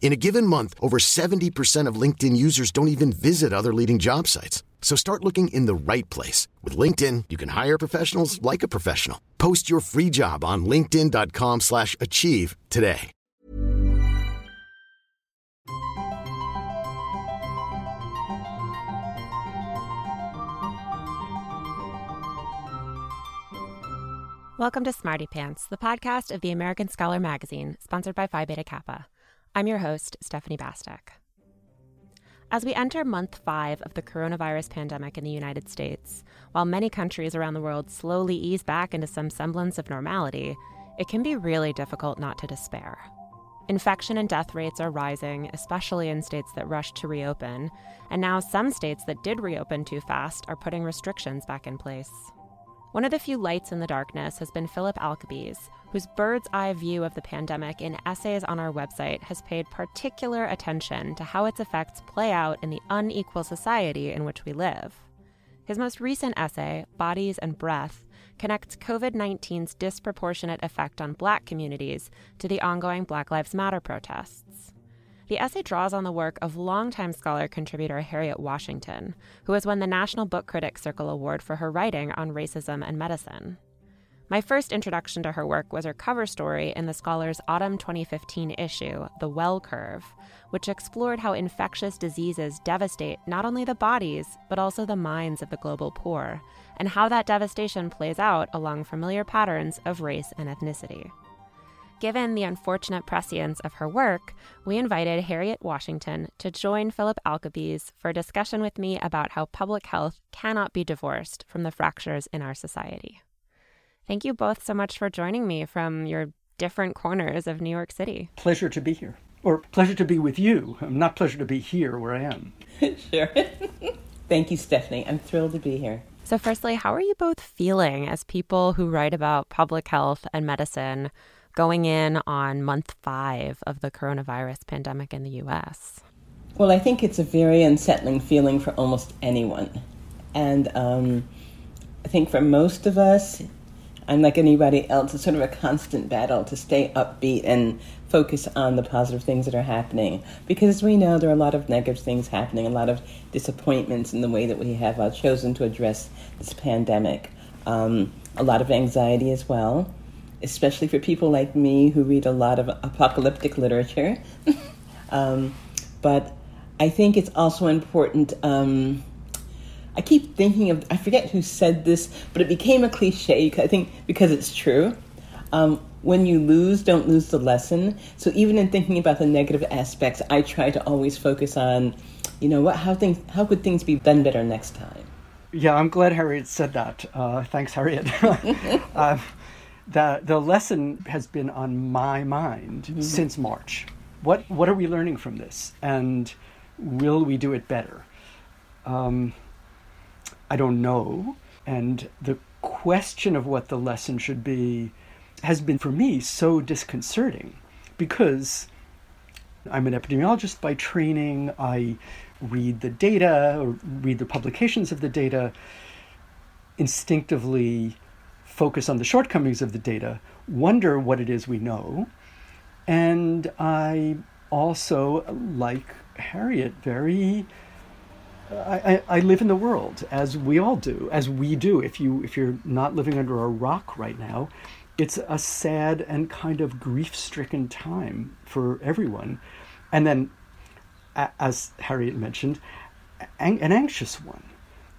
In a given month, over 70% of LinkedIn users don't even visit other leading job sites. So start looking in the right place. With LinkedIn, you can hire professionals like a professional. Post your free job on linkedin.com slash achieve today. Welcome to Smarty Pants, the podcast of the American Scholar magazine, sponsored by Phi Beta Kappa. I'm your host, Stephanie Bastek. As we enter month five of the coronavirus pandemic in the United States, while many countries around the world slowly ease back into some semblance of normality, it can be really difficult not to despair. Infection and death rates are rising, especially in states that rushed to reopen, and now some states that did reopen too fast are putting restrictions back in place. One of the few lights in the darkness has been Philip Alcabes, whose bird's eye view of the pandemic in essays on our website has paid particular attention to how its effects play out in the unequal society in which we live. His most recent essay, Bodies and Breath, connects COVID 19's disproportionate effect on black communities to the ongoing Black Lives Matter protests. The essay draws on the work of longtime scholar contributor Harriet Washington, who has won the National Book Critics Circle Award for her writing on racism and medicine. My first introduction to her work was her cover story in the Scholar's autumn 2015 issue, The Well Curve, which explored how infectious diseases devastate not only the bodies, but also the minds of the global poor, and how that devastation plays out along familiar patterns of race and ethnicity. Given the unfortunate prescience of her work, we invited Harriet Washington to join Philip Alcabes for a discussion with me about how public health cannot be divorced from the fractures in our society. Thank you both so much for joining me from your different corners of New York City. Pleasure to be here. Or pleasure to be with you. Um, not pleasure to be here where I am. sure. Thank you, Stephanie. I'm thrilled to be here. So, firstly, how are you both feeling as people who write about public health and medicine going in on month five of the coronavirus pandemic in the US? Well, I think it's a very unsettling feeling for almost anyone. And um, I think for most of us, unlike anybody else, it's sort of a constant battle to stay upbeat and focus on the positive things that are happening. Because we know there are a lot of negative things happening, a lot of disappointments in the way that we have uh, chosen to address this pandemic. Um, a lot of anxiety as well especially for people like me who read a lot of apocalyptic literature. um, but I think it's also important. Um, I keep thinking of, I forget who said this, but it became a cliche, I think, because it's true. Um, when you lose, don't lose the lesson. So even in thinking about the negative aspects, I try to always focus on, you know, what, how things, how could things be done better next time? Yeah, I'm glad Harriet said that. Uh, thanks, Harriet. uh, the the lesson has been on my mind mm-hmm. since March. What what are we learning from this, and will we do it better? Um, I don't know, and the question of what the lesson should be has been for me so disconcerting because I'm an epidemiologist by training. I read the data or read the publications of the data instinctively focus on the shortcomings of the data, wonder what it is we know. And I also, like Harriet, very. I, I, live in the world as we all do, as we do. If you if you're not living under a rock right now, it's a sad and kind of grief-stricken time for everyone. And then, as Harriet mentioned, an anxious one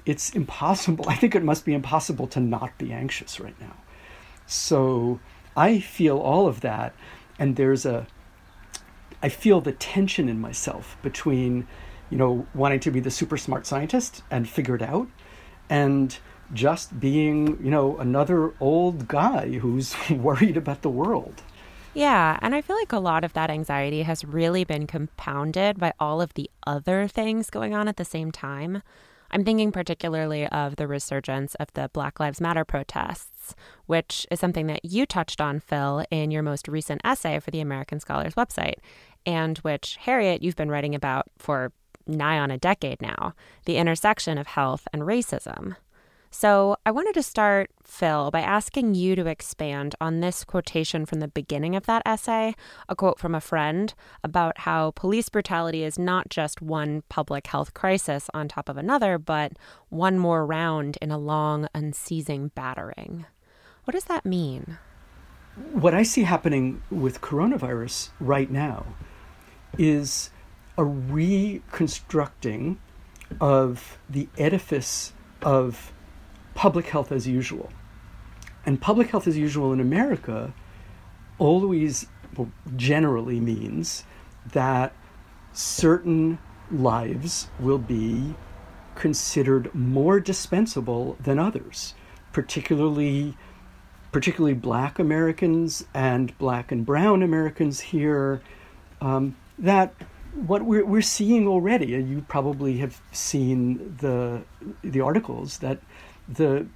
it's impossible. I think it must be impossible to not be anxious right now. So I feel all of that, and there's a, I feel the tension in myself between, you know, wanting to be the super smart scientist and figure it out, and just being, you know, another old guy who's worried about the world. Yeah, and I feel like a lot of that anxiety has really been compounded by all of the other things going on at the same time. I'm thinking particularly of the resurgence of the Black Lives Matter protests, which is something that you touched on, Phil, in your most recent essay for the American Scholars website, and which, Harriet, you've been writing about for nigh on a decade now the intersection of health and racism. So I wanted to start, Phil, by asking you to expand on this quotation from the beginning of that essay, a quote from a friend about how police brutality is not just one public health crisis on top of another, but one more round in a long, unceasing battering. What does that mean? What I see happening with coronavirus right now is a reconstructing of the edifice of public health as usual. And public health as usual in America always generally means that certain lives will be considered more dispensable than others, particularly particularly black Americans and black and brown Americans here. Um, that what we're, we're seeing already, and you probably have seen the the articles that the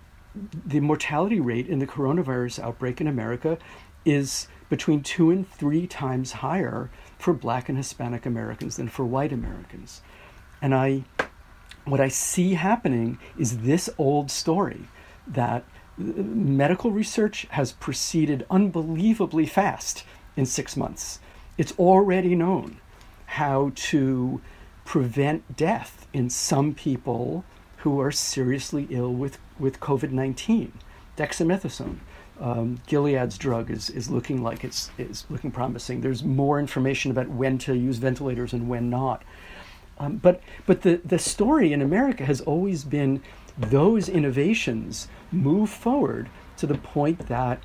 the mortality rate in the coronavirus outbreak in America is between two and three times higher for black and Hispanic Americans than for white Americans. And I what I see happening is this old story that uh, medical research has proceeded unbelievably fast in six months. It's already known how to prevent death in some people who are seriously ill with, with COVID 19. Dexamethasone, um, Gilead's drug, is, is looking like it's, it's looking promising. There's more information about when to use ventilators and when not. Um, but but the, the story in America has always been those innovations move forward to the point that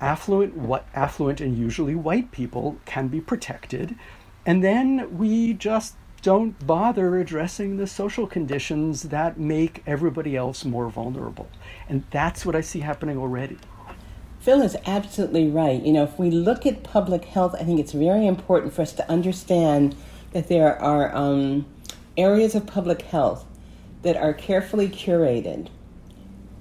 affluent, what affluent and usually white people can be protected, and then we just don't bother addressing the social conditions that make everybody else more vulnerable. And that's what I see happening already. Phil is absolutely right. You know, if we look at public health, I think it's very important for us to understand that there are um, areas of public health that are carefully curated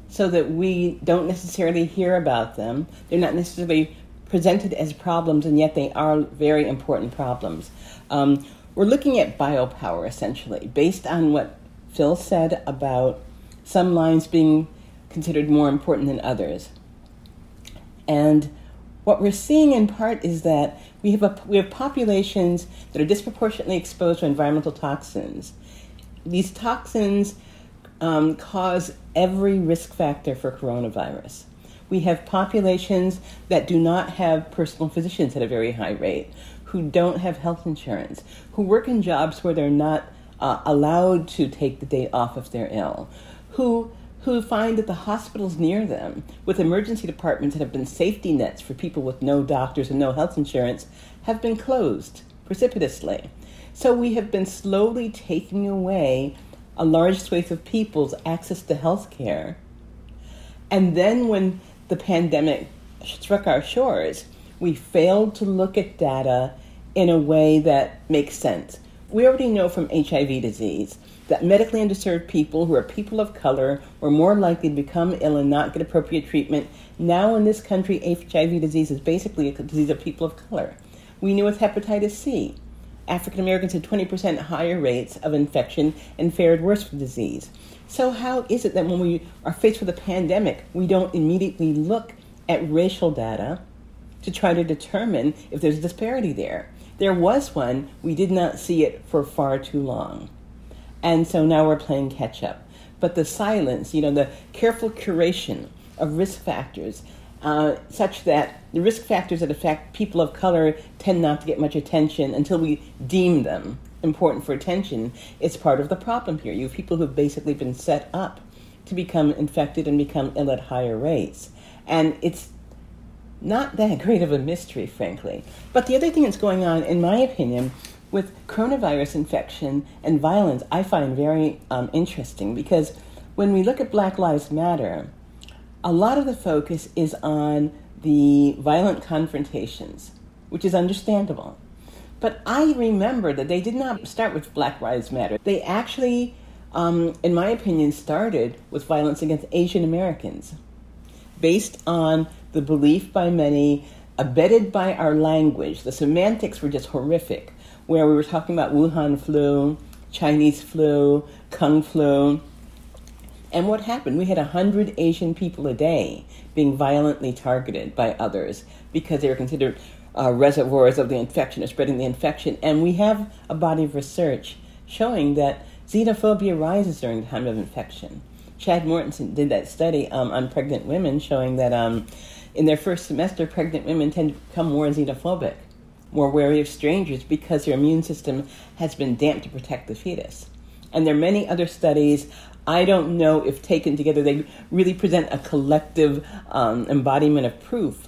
so that we don't necessarily hear about them. They're not necessarily presented as problems, and yet they are very important problems. Um, we're looking at biopower essentially, based on what Phil said about some lines being considered more important than others. And what we're seeing in part is that we have, a, we have populations that are disproportionately exposed to environmental toxins. These toxins um, cause every risk factor for coronavirus. We have populations that do not have personal physicians at a very high rate who don't have health insurance, who work in jobs where they're not uh, allowed to take the day off if they're ill, who who find that the hospitals near them, with emergency departments that have been safety nets for people with no doctors and no health insurance, have been closed precipitously. So we have been slowly taking away a large swathe of people's access to health care. And then when the pandemic struck our shores, we failed to look at data in a way that makes sense. We already know from HIV disease that medically underserved people who are people of color were more likely to become ill and not get appropriate treatment. Now, in this country, HIV disease is basically a disease of people of color. We knew with hepatitis C, African Americans had 20% higher rates of infection and fared worse from disease. So, how is it that when we are faced with a pandemic, we don't immediately look at racial data to try to determine if there's a disparity there. There was one, we did not see it for far too long. And so now we're playing catch up. But the silence, you know, the careful curation of risk factors, uh, such that the risk factors that affect people of color tend not to get much attention until we deem them important for attention, is part of the problem here. You have people who've basically been set up to become infected and become ill at higher rates. And it's not that great of a mystery, frankly. But the other thing that's going on, in my opinion, with coronavirus infection and violence, I find very um, interesting because when we look at Black Lives Matter, a lot of the focus is on the violent confrontations, which is understandable. But I remember that they did not start with Black Lives Matter. They actually, um, in my opinion, started with violence against Asian Americans based on the belief by many, abetted by our language. The semantics were just horrific, where we were talking about Wuhan flu, Chinese flu, Kung flu. And what happened? We had 100 Asian people a day being violently targeted by others because they were considered uh, reservoirs of the infection or spreading the infection. And we have a body of research showing that xenophobia rises during the time of infection. Chad Mortensen did that study um, on pregnant women showing that um, in their first semester, pregnant women tend to become more xenophobic, more wary of strangers because their immune system has been damped to protect the fetus. And there are many other studies. I don't know if taken together they really present a collective um, embodiment of proof,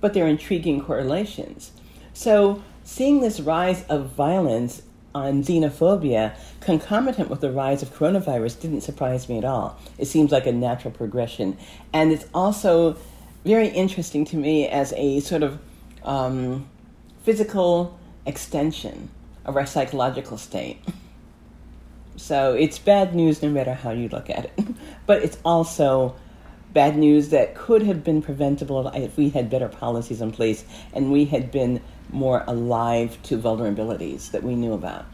but they're intriguing correlations. So, seeing this rise of violence on xenophobia concomitant with the rise of coronavirus didn't surprise me at all. It seems like a natural progression. And it's also very interesting to me as a sort of um, physical extension of our psychological state. So it's bad news no matter how you look at it. but it's also bad news that could have been preventable if we had better policies in place and we had been more alive to vulnerabilities that we knew about.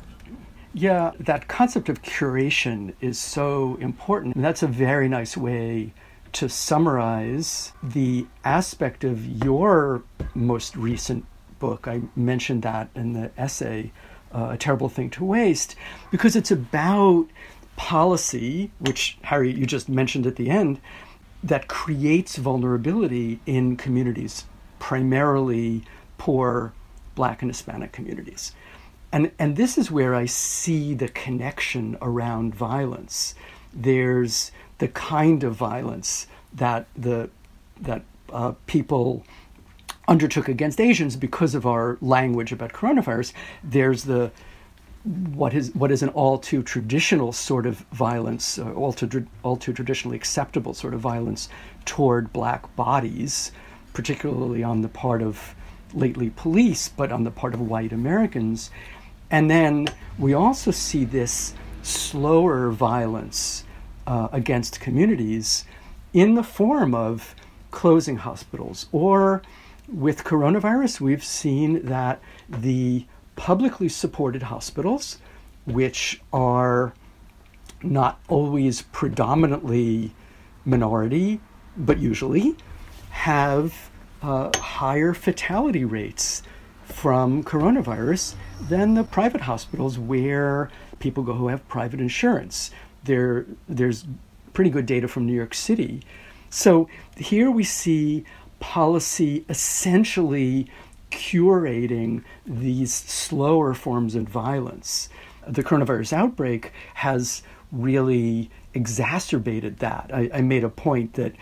Yeah, that concept of curation is so important. And that's a very nice way to summarize the aspect of your most recent book. I mentioned that in the essay, uh, A Terrible Thing to Waste, because it's about policy, which, Harry, you just mentioned at the end, that creates vulnerability in communities, primarily poor Black and Hispanic communities. And, and this is where I see the connection around violence. There's the kind of violence that the that uh, people undertook against Asians because of our language about coronavirus. There's the what is what is an all too traditional sort of violence, uh, all too all too traditionally acceptable sort of violence toward black bodies, particularly on the part of lately police, but on the part of white Americans. And then we also see this slower violence uh, against communities in the form of closing hospitals. Or with coronavirus, we've seen that the publicly supported hospitals, which are not always predominantly minority, but usually have uh, higher fatality rates from coronavirus than the private hospitals where people go who have private insurance. There, there's pretty good data from New York City. So here we see policy essentially curating these slower forms of violence. The coronavirus outbreak has really exacerbated that. I, I made a point that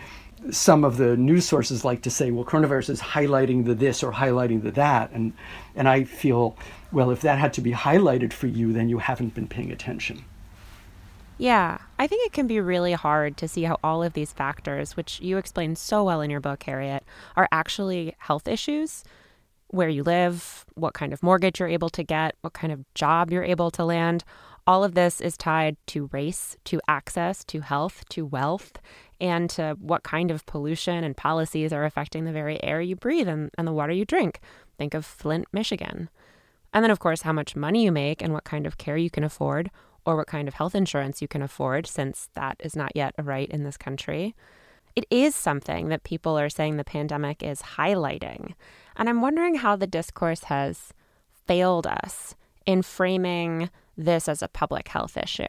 some of the news sources like to say, well, coronavirus is highlighting the this or highlighting the that. And, and I feel, well, if that had to be highlighted for you, then you haven't been paying attention. Yeah, I think it can be really hard to see how all of these factors, which you explain so well in your book, Harriet, are actually health issues. Where you live, what kind of mortgage you're able to get, what kind of job you're able to land. All of this is tied to race, to access, to health, to wealth and to what kind of pollution and policies are affecting the very air you breathe and, and the water you drink. Think of Flint, Michigan. And then, of course, how much money you make and what kind of care you can afford, or what kind of health insurance you can afford, since that is not yet a right in this country. It is something that people are saying the pandemic is highlighting. And I'm wondering how the discourse has failed us in framing this as a public health issue.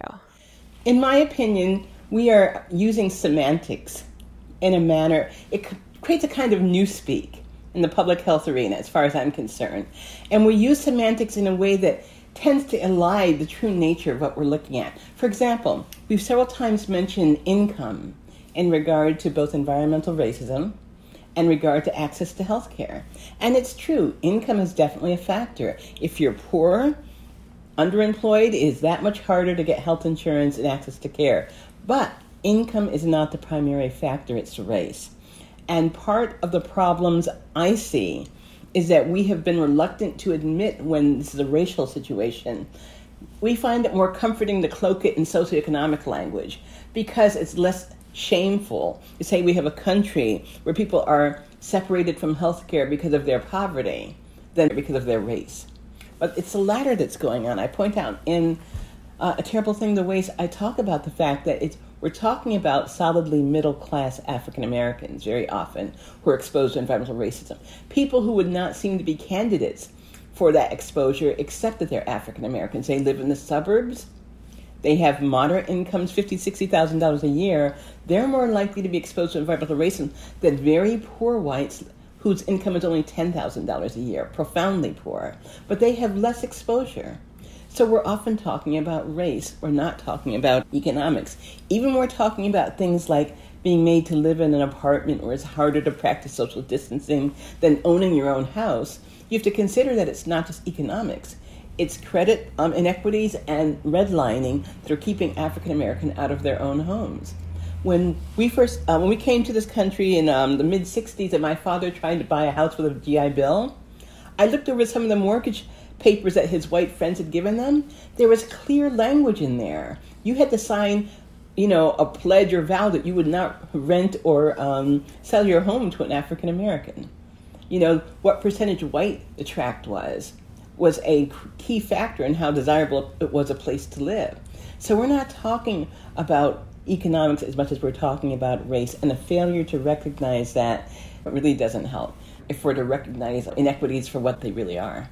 In my opinion, we are using semantics in a manner, it creates a kind of newspeak in the public health arena, as far as I'm concerned. And we use semantics in a way that tends to elide the true nature of what we're looking at. For example, we've several times mentioned income in regard to both environmental racism and regard to access to health care. And it's true, income is definitely a factor. If you're poor, underemployed, it is that much harder to get health insurance and access to care. But income is not the primary factor, it's race. And part of the problems I see is that we have been reluctant to admit when this is a racial situation. We find it more comforting to cloak it in socioeconomic language because it's less shameful to say we have a country where people are separated from healthcare because of their poverty than because of their race. But it's the latter that's going on. I point out in uh, A Terrible Thing to Waste, I talk about the fact that it's we're talking about solidly middle class African Americans very often who are exposed to environmental racism. People who would not seem to be candidates for that exposure except that they're African Americans. They live in the suburbs. They have moderate incomes, fifty, sixty thousand dollars a year. They're more likely to be exposed to environmental racism than very poor whites whose income is only ten thousand dollars a year, profoundly poor. But they have less exposure. So we're often talking about race. We're not talking about economics. Even we're talking about things like being made to live in an apartment where it's harder to practice social distancing than owning your own house. You have to consider that it's not just economics. It's credit um, inequities and redlining that are keeping African American out of their own homes. When we first, uh, when we came to this country in um, the mid '60s, and my father tried to buy a house with a GI Bill, I looked over some of the mortgage papers that his white friends had given them, there was clear language in there. You had to sign, you know, a pledge or vow that you would not rent or um, sell your home to an African American. You know, what percentage white the tract was was a key factor in how desirable it was a place to live. So we're not talking about economics as much as we're talking about race, and the failure to recognize that really doesn't help if we're to recognize inequities for what they really are.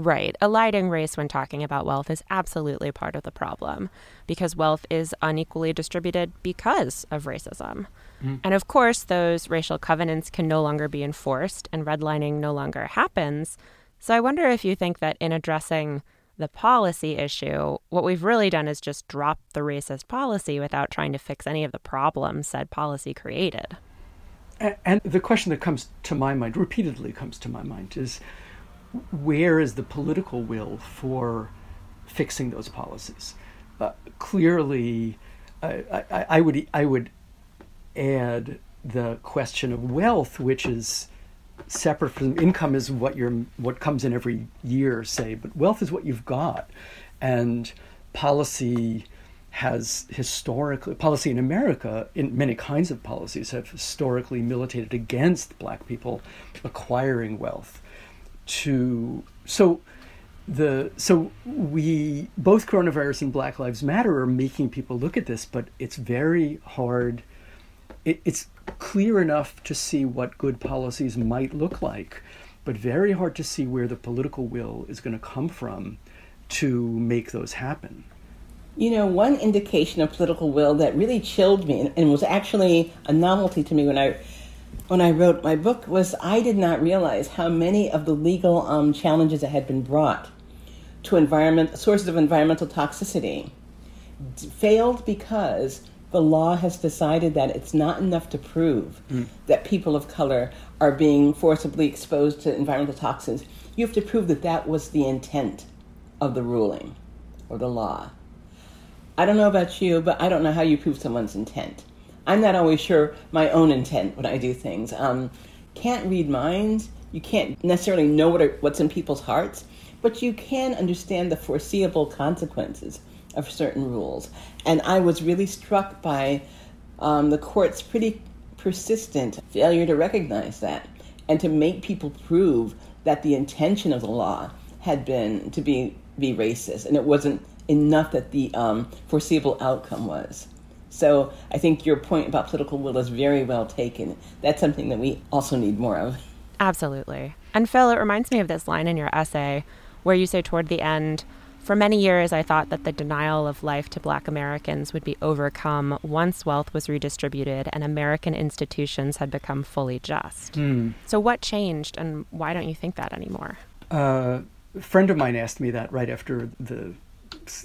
Right. Eliding race when talking about wealth is absolutely part of the problem because wealth is unequally distributed because of racism. Mm. And of course, those racial covenants can no longer be enforced and redlining no longer happens. So I wonder if you think that in addressing the policy issue, what we've really done is just drop the racist policy without trying to fix any of the problems said policy created. And, and the question that comes to my mind, repeatedly comes to my mind, is where is the political will for fixing those policies? Uh, clearly, I, I, I, would I would add the question of wealth, which is separate from income, is what your what comes in every year, say, but wealth is what you've got, and policy has historically policy in America in many kinds of policies have historically militated against black people acquiring wealth to so the so we both coronavirus and Black Lives Matter are making people look at this, but it's very hard. It, it's clear enough to see what good policies might look like, but very hard to see where the political will is going to come from to make those happen. You know, one indication of political will that really chilled me and was actually a novelty to me when I when I wrote my book was I did not realize how many of the legal um, challenges that had been brought to environment sources of environmental toxicity failed because the law has decided that it's not enough to prove mm. that people of color are being forcibly exposed to environmental toxins. You have to prove that that was the intent of the ruling or the law. I don't know about you, but I don't know how you prove someone's intent. I'm not always sure my own intent when I do things. Um, can't read minds. You can't necessarily know what are, what's in people's hearts, but you can understand the foreseeable consequences of certain rules. And I was really struck by um, the court's pretty persistent failure to recognize that and to make people prove that the intention of the law had been to be be racist, and it wasn't enough that the um, foreseeable outcome was. So I think your point about political will is very well taken. That's something that we also need more of. Absolutely. And Phil, it reminds me of this line in your essay where you say toward the end, for many years, I thought that the denial of life to black Americans would be overcome once wealth was redistributed and American institutions had become fully just. Mm. So, what changed, and why don't you think that anymore? Uh, a friend of mine asked me that right after the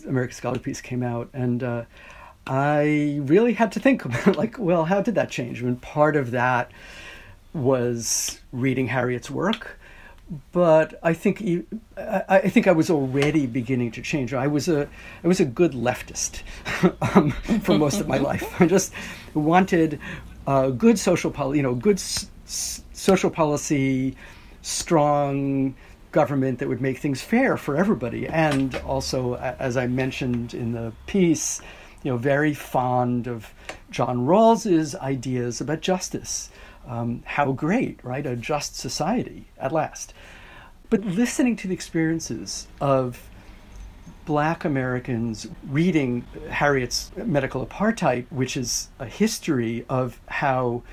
American Scholar piece came out, and uh, I really had to think about like, well, how did that change? I mean, part of that was reading Harriet's work, but I think I think I was already beginning to change. I was a I was a good leftist um, for most of my life. I just wanted uh, good social policy, you know, good s- social policy, strong government that would make things fair for everybody, and also, as I mentioned in the piece, you know, very fond of John Rawls's ideas about justice. Um, how great, right? A just society at last. But listening to the experiences of black Americans reading Harriet's Medical Apartheid, which is a history of how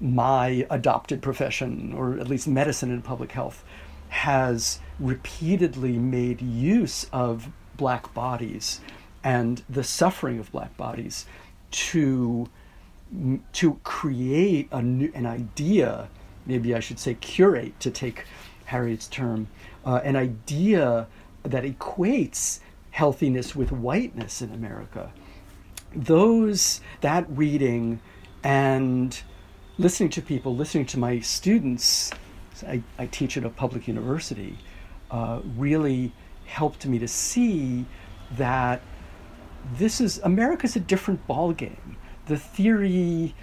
my adopted profession, or at least medicine and public health, has repeatedly made use of black bodies and the suffering of black bodies to to create a new, an idea maybe I should say curate to take Harriet's term uh, an idea that equates healthiness with whiteness in America. Those, that reading and listening to people, listening to my students, I, I teach at a public university, uh, really helped me to see that this is America's a different ballgame. The theory,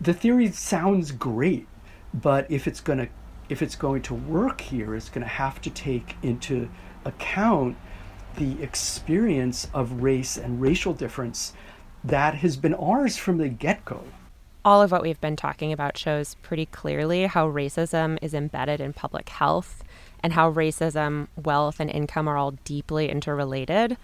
the theory sounds great, but if it's to if it's going to work here, it's going to have to take into account the experience of race and racial difference that has been ours from the get go. All of what we've been talking about shows pretty clearly how racism is embedded in public health and how racism, wealth, and income are all deeply interrelated.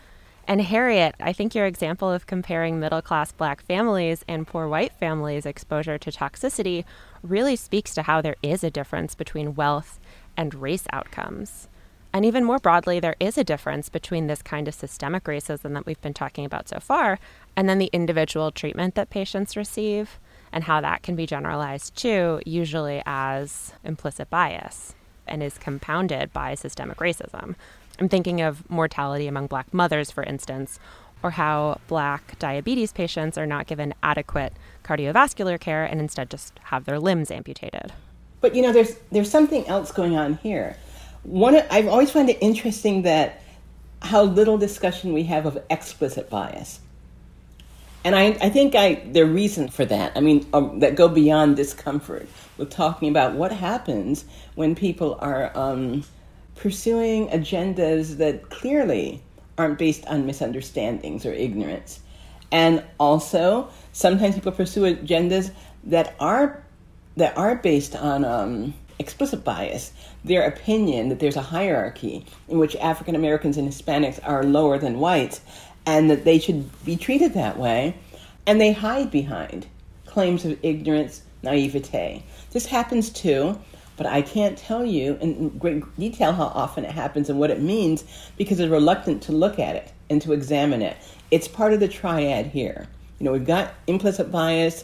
And Harriet, I think your example of comparing middle class black families and poor white families' exposure to toxicity really speaks to how there is a difference between wealth and race outcomes. And even more broadly, there is a difference between this kind of systemic racism that we've been talking about so far and then the individual treatment that patients receive and how that can be generalized too, usually as implicit bias and is compounded by systemic racism. I'm thinking of mortality among black mothers, for instance, or how black diabetes patients are not given adequate cardiovascular care and instead just have their limbs amputated. But you know, there's there's something else going on here. One, I've always found it interesting that how little discussion we have of explicit bias, and I, I think I there are reasons for that. I mean, um, that go beyond discomfort with talking about what happens when people are um, pursuing agendas that clearly aren't based on misunderstandings or ignorance. And also, sometimes people pursue agendas that are that are based on um, explicit bias. Their opinion that there's a hierarchy in which African Americans and Hispanics are lower than whites, and that they should be treated that way, and they hide behind claims of ignorance, naivete. This happens too but I can't tell you in great detail how often it happens and what it means because they're reluctant to look at it and to examine it. It's part of the triad here. You know, we've got implicit bias,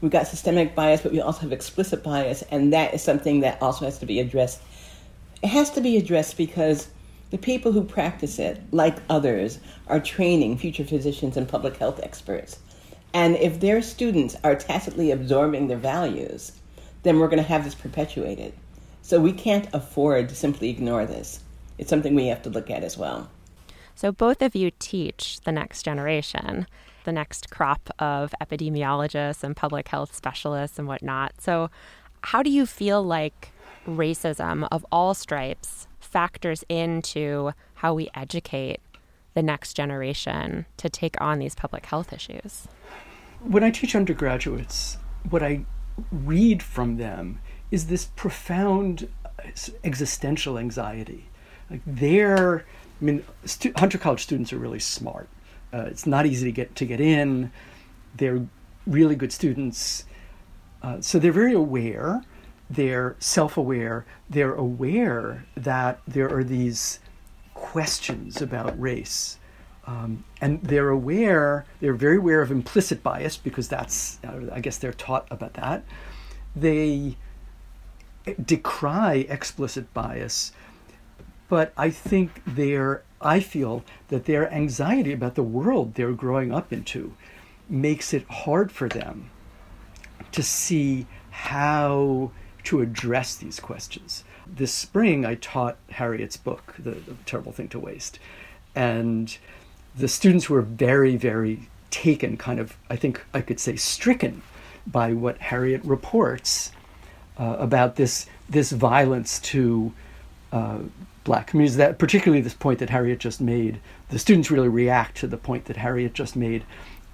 we've got systemic bias, but we also have explicit bias, and that is something that also has to be addressed. It has to be addressed because the people who practice it, like others, are training future physicians and public health experts. And if their students are tacitly absorbing their values, then we're going to have this perpetuated. So we can't afford to simply ignore this. It's something we have to look at as well. So both of you teach the next generation, the next crop of epidemiologists and public health specialists and whatnot. So, how do you feel like racism of all stripes factors into how we educate the next generation to take on these public health issues? When I teach undergraduates, what I read from them is this profound existential anxiety. Like they're, I mean, stu- Hunter College students are really smart. Uh, it's not easy to get to get in. They're really good students, uh, so they're very aware. They're self-aware. They're aware that there are these questions about race um, and they're aware, they're very aware of implicit bias because that's, uh, I guess they're taught about that. They decry explicit bias, but I think their, I feel that their anxiety about the world they're growing up into makes it hard for them to see how to address these questions. This spring, I taught Harriet's book, The, the Terrible Thing to Waste. And the students were very, very taken, kind of, I think I could say, stricken by what Harriet reports uh, about this, this violence to uh, black communities. That, particularly this point that Harriet just made, the students really react to the point that Harriet just made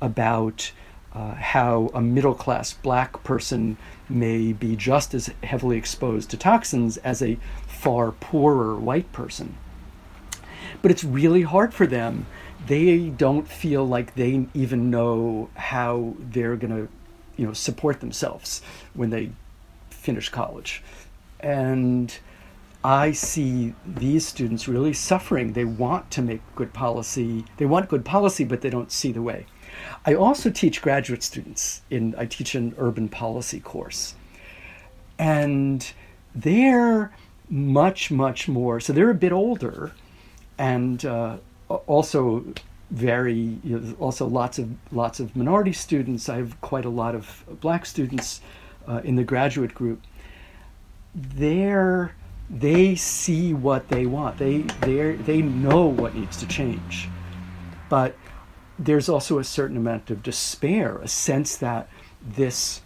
about uh, how a middle class black person may be just as heavily exposed to toxins as a far poorer white person. But it's really hard for them. They don't feel like they even know how they're going to, you know, support themselves when they finish college. And I see these students really suffering. They want to make good policy. They want good policy, but they don't see the way. I also teach graduate students in I teach an urban policy course. And they're much, much more, so they're a bit older and uh, also very, you know, also lots of, lots of minority students. I have quite a lot of black students uh, in the graduate group. They're, they see what they want. They, they they know what needs to change. But there's also a certain amount of despair, a sense that this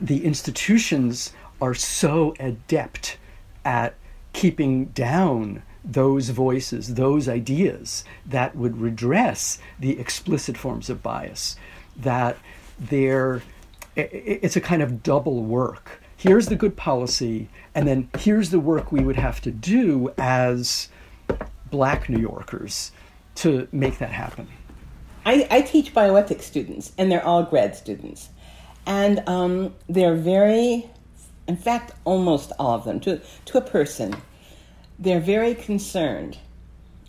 the institutions are so adept at keeping down those voices, those ideas that would redress the explicit forms of bias, that they're, it's a kind of double work. Here's the good policy, and then here's the work we would have to do as black New Yorkers to make that happen. I, I teach bioethics students, and they're all grad students. And um, they're very, in fact, almost all of them, to, to a person, they're very concerned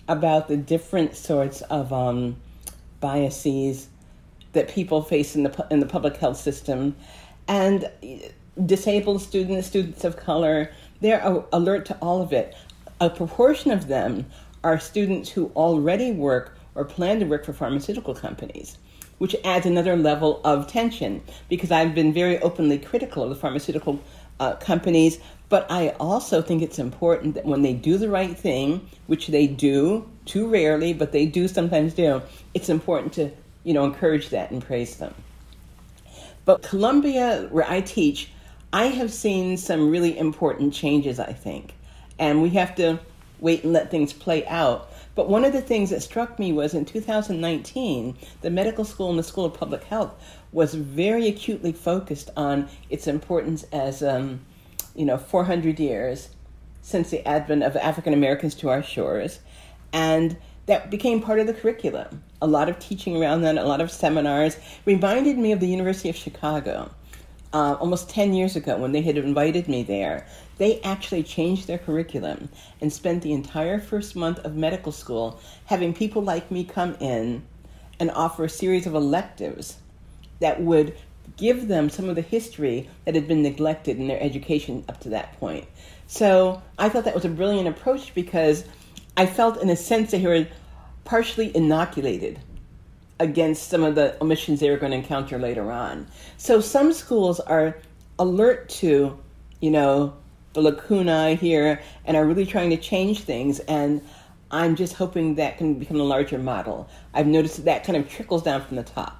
about the different sorts of um, biases that people face in the, in the public health system. And disabled students, students of color, they're alert to all of it. A proportion of them are students who already work or plan to work for pharmaceutical companies which adds another level of tension because I've been very openly critical of the pharmaceutical uh, companies. But I also think it's important that when they do the right thing, which they do too rarely, but they do sometimes do, it's important to you know encourage that and praise them. But Columbia, where I teach, I have seen some really important changes. I think, and we have to wait and let things play out. But one of the things that struck me was in 2019, the medical school and the School of Public Health was very acutely focused on its importance as, um, you know, 400 years since the advent of African Americans to our shores. And that became part of the curriculum. A lot of teaching around that, a lot of seminars, reminded me of the University of Chicago. Uh, almost 10 years ago, when they had invited me there, they actually changed their curriculum and spent the entire first month of medical school having people like me come in and offer a series of electives that would give them some of the history that had been neglected in their education up to that point. So I thought that was a brilliant approach because I felt, in a sense, that they were partially inoculated against some of the omissions they were going to encounter later on. So some schools are alert to, you know, the lacuna here and are really trying to change things. And I'm just hoping that can become a larger model. I've noticed that, that kind of trickles down from the top.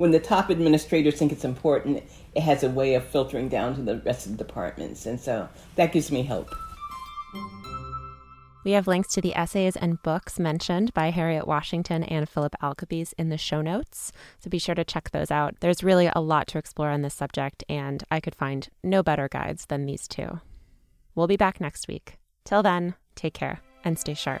When the top administrators think it's important, it has a way of filtering down to the rest of the departments. And so that gives me hope. We have links to the essays and books mentioned by Harriet Washington and Philip Alcabes in the show notes, so be sure to check those out. There's really a lot to explore on this subject, and I could find no better guides than these two. We'll be back next week. Till then, take care and stay sharp.